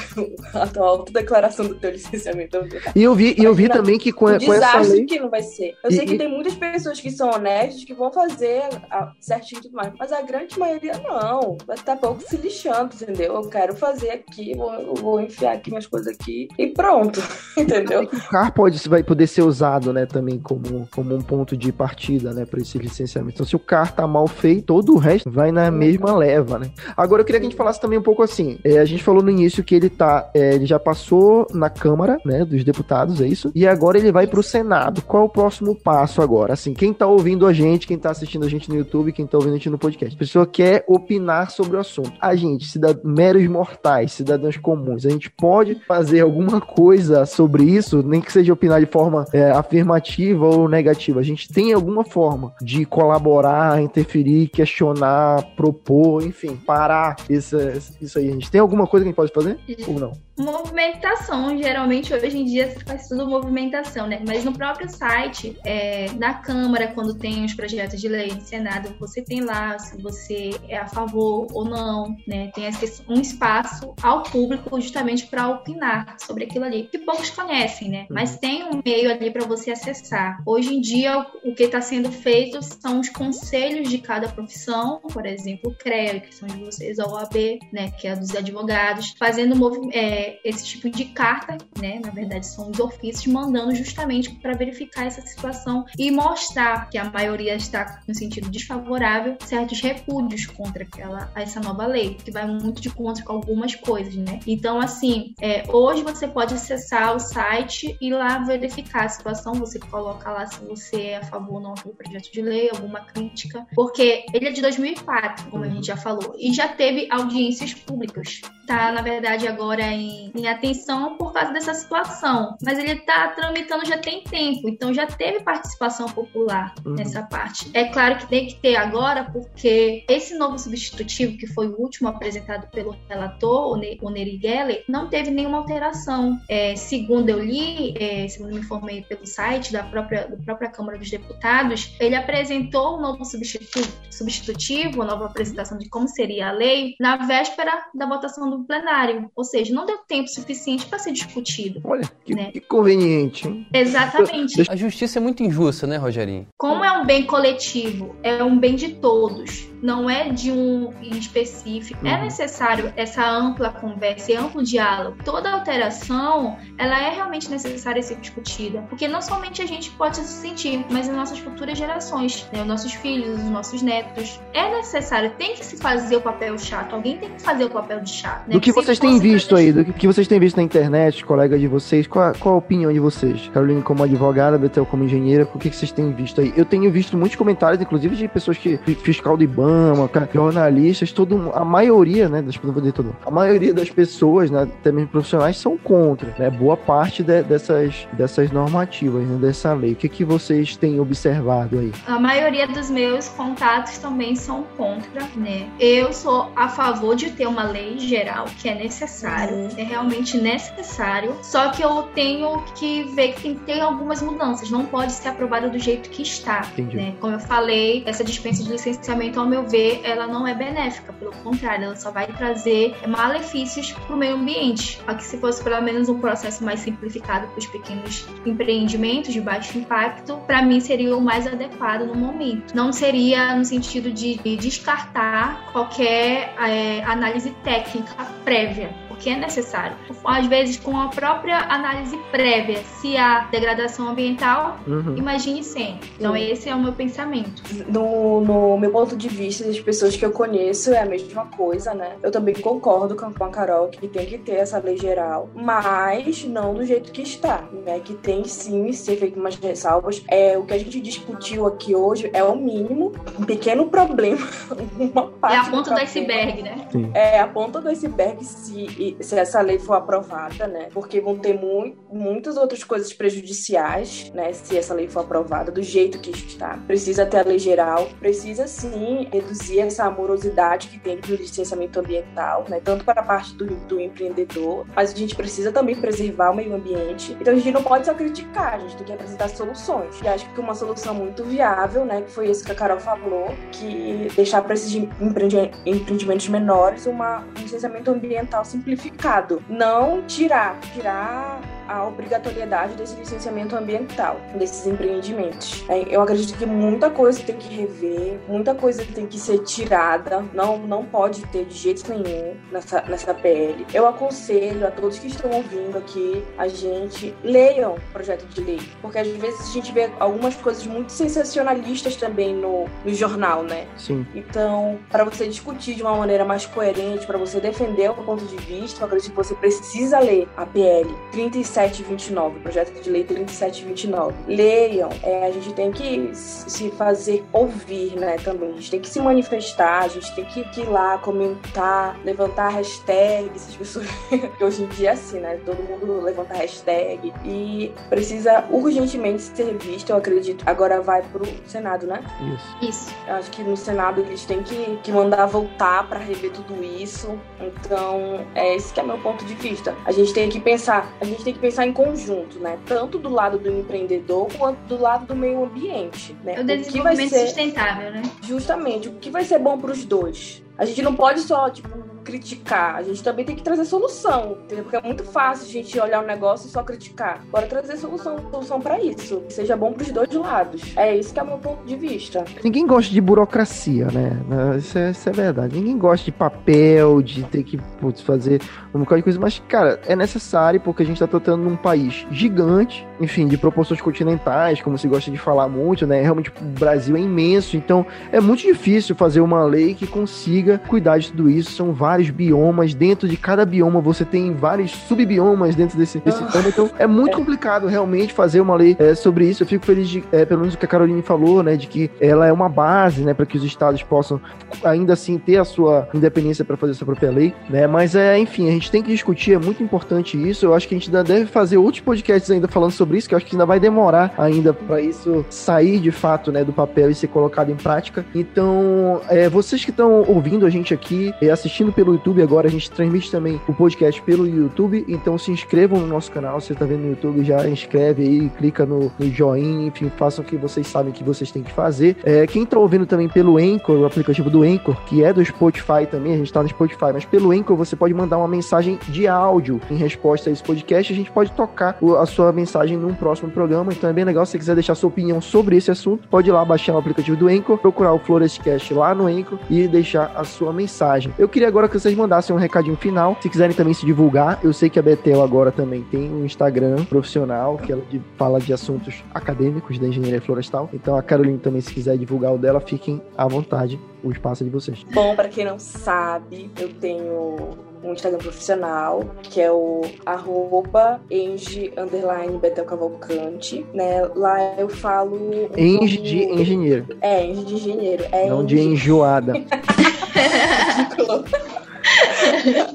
a tua autodeclaração do teu licenciamento. E eu vi, e eu vi também que com, com essa lei... que não vai ser. Eu e, sei que e... tem muitas pessoas que são honestas, que vão fazer certinho e tudo mais, mas a grande maioria não. Vai estar pouco se lixando, entendeu? Eu quero fazer aqui, vou, vou enfiar aqui minhas coisas aqui e pronto, entendeu? O carro pode, vai poder ser usado, né, também como, como um ponto de partida, né, para esse licenciamento. Então, se o carro tá mal feito, todo o resto vai na mesma leva, né? Agora, eu queria que a gente falasse também um pouco assim. É, a gente falou no início que ele tá, é, ele já passou na Câmara, né, dos deputados, é isso? E agora ele vai pro Senado. Qual é o próximo passo agora? Assim, quem tá ouvindo a gente, quem tá assistindo a gente no YouTube, quem tá ouvindo a gente no podcast, a pessoa quer opinar sobre o assunto. A gente, cidad... meros mortais, cidadãos comuns, a gente pode fazer alguma coisa sobre isso, nem que seja opinar de forma é, afirmativa ou negativa, a gente tem alguma forma de colaborar, interferir, questionar, propor, enfim, parar isso, isso aí. A gente tem alguma coisa que a gente pode fazer ou não? Movimentação, geralmente hoje em dia se faz tudo movimentação, né? Mas no próprio site é, da Câmara, quando tem os projetos de lei no Senado, você tem lá se você é a favor ou não, né? Tem um espaço ao público justamente para opinar sobre aquilo ali, que poucos conhecem, né? Mas tem um meio ali para você acessar. Hoje em dia, o que está sendo feito são os conselhos de cada profissão, por exemplo, o CREA, que são de vocês, a OAB, né? Que é dos advogados, fazendo é, esse tipo de carta, né? Na verdade, são os ofícios mandando justamente para verificar essa situação e mostrar que a maioria está no sentido desfavorável, certos repúdios contra aquela, essa nova lei, que vai muito de conta com algumas coisas, né? Então, assim, é, hoje você pode acessar o site e lá verificar a situação, você coloca lá se você é a favor ou não do projeto de lei, alguma crítica, porque ele é de 2004, como a gente já falou, e já teve audiências públicas. Tá, na verdade, agora em, em atenção por causa dessa situação, mas ele tá tramitando já tem tempo, então já teve participação popular uhum. nessa parte. É claro que tem que ter agora, porque esse novo substitutivo, que foi o último apresentado pelo relator, o Neri Geller, não teve nenhuma alteração. É, segundo eu li, é, segundo me informei pelo site da própria, da própria Câmara dos Deputados, ele apresentou um novo substitutivo, substitutivo, uma nova apresentação de como seria a lei, na véspera da votação do plenário. Ou seja, não deu tempo suficiente para ser discutido. Olha, que, né? que conveniente, hein? Exatamente. A justiça é muito injusta, né, Rogerinho? Como é um bem coletivo, é um bem de todos não é de um específico. É uhum. Necessário essa ampla conversa e amplo diálogo. Toda alteração, ela é realmente necessária ser discutida, porque não somente a gente pode se sentir, mas as nossas futuras gerações, né? os nossos filhos, os nossos netos. É necessário, tem que se fazer o papel chato, alguém tem que fazer o papel de chato. Né? Do que, vocês têm visto aí, do que vocês têm visto na internet, colegas de vocês, qual, qual a opinião de vocês? Carolina como advogada, Betel como engenheira, o que, que vocês têm visto aí? Eu tenho visto muitos comentários, inclusive de pessoas que fiscal de banco Obama, jornalistas, todo, a maioria, né, das, não vou dizer todo, a maioria das pessoas, né, até mesmo profissionais, são contra, né, boa parte de, dessas, dessas normativas, né, dessa lei. O que, que vocês têm observado aí? A maioria dos meus contatos também são contra, né. Eu sou a favor de ter uma lei geral, que é necessário, uhum. é realmente necessário, só que eu tenho que ver que tem que ter algumas mudanças, não pode ser aprovada do jeito que está, Entendi. né. Como eu falei, essa dispensa de licenciamento, ao meu ver, ela não é benéfica, pelo contrário, ela só vai trazer malefícios para o meio ambiente. Aqui, se fosse pelo menos um processo mais simplificado para os pequenos empreendimentos de baixo impacto, para mim seria o mais adequado no momento. Não seria no sentido de descartar qualquer é, análise técnica prévia que é necessário. Às vezes, com a própria análise prévia, se há degradação ambiental, uhum. imagine sem. Então, esse é o meu pensamento. No, no, meu ponto de vista, das pessoas que eu conheço, é a mesma coisa, né? Eu também concordo com a Carol que tem que ter essa lei geral, mas não do jeito que está, né? Que tem sim ser feito umas ressalvas. É, o que a gente discutiu aqui hoje é o mínimo, um pequeno problema. Uma parte é a ponta do, do iceberg, né? Sim. É a ponta do iceberg se se essa lei for aprovada, né? Porque vão ter mu muitas outras coisas prejudiciais, né? Se essa lei for aprovada do jeito que está. Precisa ter a lei geral, precisa sim reduzir essa amorosidade que tem do licenciamento ambiental, né? Tanto para a parte do, do empreendedor, mas a gente precisa também preservar o meio ambiente. Então a gente não pode só criticar, a gente tem que apresentar soluções. E acho que uma solução muito viável, né? Que foi isso que a Carol falou, que deixar para esses empreendimentos menores uma, um licenciamento ambiental simplificado simplificado, não tirar, tirar a obrigatoriedade desse licenciamento ambiental, desses empreendimentos. É, eu acredito que muita coisa tem que rever, muita coisa tem que ser tirada, não, não pode ter de jeito nenhum nessa, nessa PL. Eu aconselho a todos que estão ouvindo aqui, a gente leiam o projeto de lei, porque às vezes a gente vê algumas coisas muito sensacionalistas também no, no jornal, né? Sim. Então, para você discutir de uma maneira mais coerente, para você defender o ponto de vista, eu acredito que você precisa ler a PL 37 3729, projeto de lei 3729. Leiam, é, a gente tem que se fazer ouvir, né, também. A gente tem que se manifestar, a gente tem que, que ir lá, comentar, levantar hashtag, essas pessoas. que hoje em dia é assim, né? Todo mundo levanta hashtag e precisa urgentemente ser visto, eu acredito. Agora vai pro Senado, né? Isso. Isso. Eu acho que no Senado eles têm que, que mandar voltar para rever tudo isso. Então, é esse que é meu ponto de vista. A gente tem que pensar, a gente tem que pensar em conjunto, né? Tanto do lado do empreendedor quanto do lado do meio ambiente, né? O que vai desenvolvimento ser sustentável, né? justamente o que vai ser bom para os dois. A gente não pode só, tipo, criticar. A gente também tem que trazer solução, entendeu? Porque é muito fácil a gente olhar o negócio e só criticar. Bora trazer solução, solução para isso. Que seja bom pros dois lados. É isso que é o meu ponto de vista. Ninguém gosta de burocracia, né? Isso é, isso é verdade. Ninguém gosta de papel, de ter que putz, fazer um bocado de coisa. Mas, cara, é necessário porque a gente tá tratando num país gigante, enfim, de proporções continentais, como se gosta de falar muito, né? Realmente o Brasil é imenso. Então, é muito difícil fazer uma lei que consiga cuidar de tudo isso. São vários biomas. Dentro de cada bioma você tem vários subbiomas dentro desse, desse tema. Então, é muito complicado realmente fazer uma lei é, sobre isso. Eu fico feliz de, é, pelo menos o que a Caroline falou, né? De que ela é uma base, né? Para que os estados possam ainda assim ter a sua independência para fazer a sua própria lei, né? Mas é, enfim, a gente tem que discutir, é muito importante isso. Eu acho que a gente ainda deve fazer outros podcasts ainda falando sobre isso, que eu acho que ainda vai demorar ainda para isso sair de fato, né, do papel e ser colocado em prática. Então, é, vocês que estão ouvindo a gente aqui e assistindo pelo YouTube agora, a gente transmite também o podcast pelo YouTube, então se inscrevam no nosso canal, você tá vendo no YouTube, já inscreve aí, clica no, no joinha, enfim, façam o que vocês sabem que vocês têm que fazer. É, quem tá ouvindo também pelo Anchor, o aplicativo do Anchor, que é do Spotify também, a gente tá no Spotify, mas pelo Anchor você pode mandar uma mensagem de áudio em resposta a esse podcast, a gente pode tocar a sua mensagem num próximo programa, então é bem legal, se você quiser deixar sua opinião sobre esse assunto, pode ir lá baixar o aplicativo do Anchor, procurar o Florescast lá no Anchor e deixar a sua mensagem. Eu queria agora que vocês mandassem um recadinho final, se quiserem também se divulgar, eu sei que a Betel agora também tem um Instagram profissional, que ela fala de assuntos acadêmicos da engenharia florestal, então a Caroline também, se quiser divulgar o dela, fiquem à vontade, o espaço é de vocês. Bom, para quem não sabe, eu tenho um Instagram profissional, que é o arroba enge, underline, Betel Cavalcante, né? Lá eu falo... um Enge pouco- de engenheiro, É, enge de engenheiro. É não de enjoada.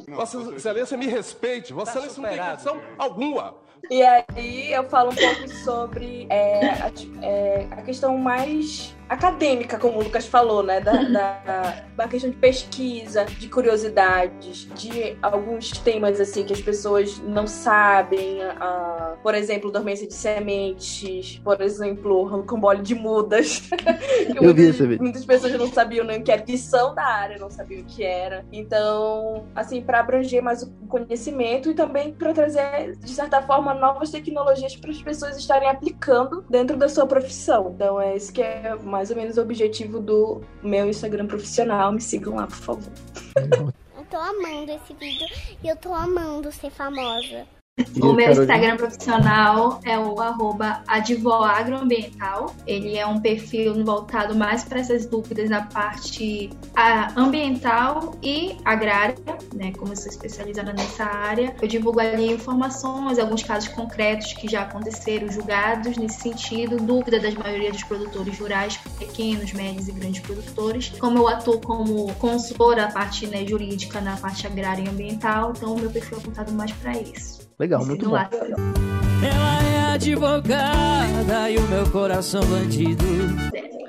Vossa Excelência me respeite. Vossa Excelência não tem condição alguma. E aí eu falo um pouco sobre é, a, é, a questão mais acadêmica, como o Lucas falou, né? Da, da, da questão de pesquisa, de curiosidades, de alguns temas assim que as pessoas não sabem. ah, por exemplo, dormência de sementes, por exemplo, rocambole de mudas. Eu vi muitas- esse vídeo. Muitas pessoas não sabiam nem o que era, que são da área, não sabiam o que era. Então, assim, para abranger mais o conhecimento e também para trazer, de certa forma, novas tecnologias para as pessoas estarem aplicando dentro da sua profissão. Então, é esse que é mais ou menos o objetivo do meu Instagram profissional. Me sigam lá, por favor. Eu tô amando esse vídeo e eu tô amando ser famosa. O meu? Instagram profissional é o arroba advoagroambiental. Ele é um perfil voltado mais para essas dúvidas da parte ambiental e agrária, né? Como eu sou especializada nessa área. Eu divulgo ali informações, alguns casos concretos que já aconteceram, julgados nesse sentido, dúvida das maioria dos produtores rurais, pequenos, médios e grandes produtores. Como eu atuo como consultora, a parte né, jurídica na parte agrária e ambiental, então o meu perfil é voltado mais para isso. Legal, Me muito bom. Ela é advogada e o meu coração bandido.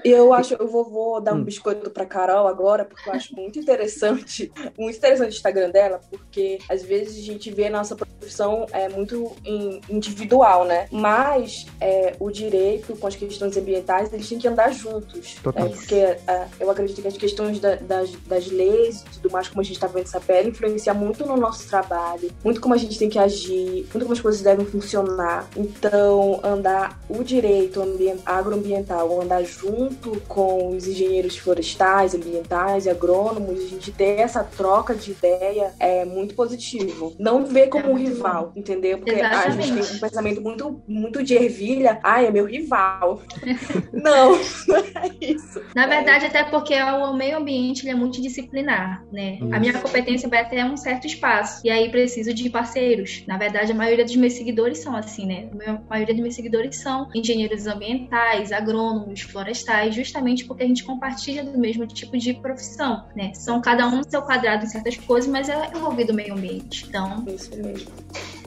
E eu acho, eu vou, vou dar um Hum. biscoito pra Carol agora, porque eu acho muito interessante, muito interessante o Instagram dela, porque às vezes a gente vê a nossa profissão é muito in- individual, né? Mas é, o direito com as questões ambientais, eles têm que andar juntos. Total. né? Porque é, eu acredito que as questões da- das, das leis e tudo mais, como a gente tá vendo essa pele, influencia muito no nosso trabalho, muito como a gente tem que agir, muito como as coisas devem funcionar. Então, andar o direito ambien- agroambiental, andar junto junto com os engenheiros florestais, ambientais, agrônomos, a gente ter essa troca de ideia é muito positivo. Não ver como é um rival, bom. entendeu? Porque a gente tem um pensamento muito, muito de ervilha. Ai, é meu rival. não, não é isso. Na verdade, até porque o meio ambiente é muito disciplinar, né? Isso. A minha competência vai até um certo espaço. E aí preciso de parceiros. Na verdade, a maioria dos meus seguidores são assim, né? A maioria dos meus seguidores são engenheiros ambientais, agrônomos, florestais, justamente porque a gente compartilha do mesmo tipo de profissão, né? São cada um no seu quadrado em certas coisas, mas é envolvido o meio ambiente. Então, isso mesmo.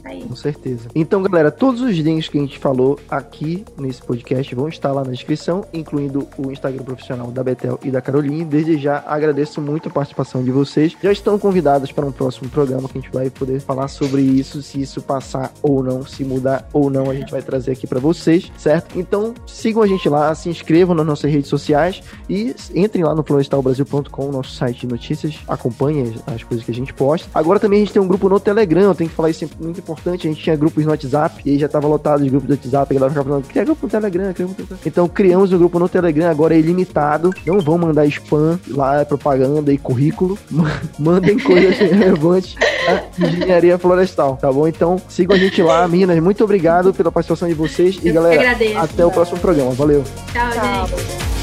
Aí. Com certeza. Então, galera, todos os links que a gente falou aqui nesse podcast vão estar lá na descrição, incluindo o Instagram profissional da Betel e da Caroline. Desde já agradeço muito a participação de vocês. Já estão convidados para um próximo programa que a gente vai poder falar sobre isso, se isso passar ou não, se mudar ou não, a gente vai trazer aqui para vocês, certo? Então, sigam a gente lá, se inscrevam nas nossas redes sociais e entrem lá no florestalbrasil.com, nosso site de notícias, acompanhem as coisas que a gente posta. Agora também a gente tem um grupo no Telegram, eu tenho que falar isso muito importante importante, a gente tinha grupos no WhatsApp, e aí já tava lotado de grupos do WhatsApp, a galera ficava falando, cria grupo no Telegram, cria grupo no Telegram. Então criamos um grupo no Telegram, agora é ilimitado, não vão mandar spam, lá é propaganda e currículo, mandem coisas relevantes da engenharia florestal, tá bom? Então sigam a gente lá, meninas, muito obrigado pela participação de vocês, e Eu galera, agradeço, até o próximo programa, valeu. Tchau, Tchau. gente.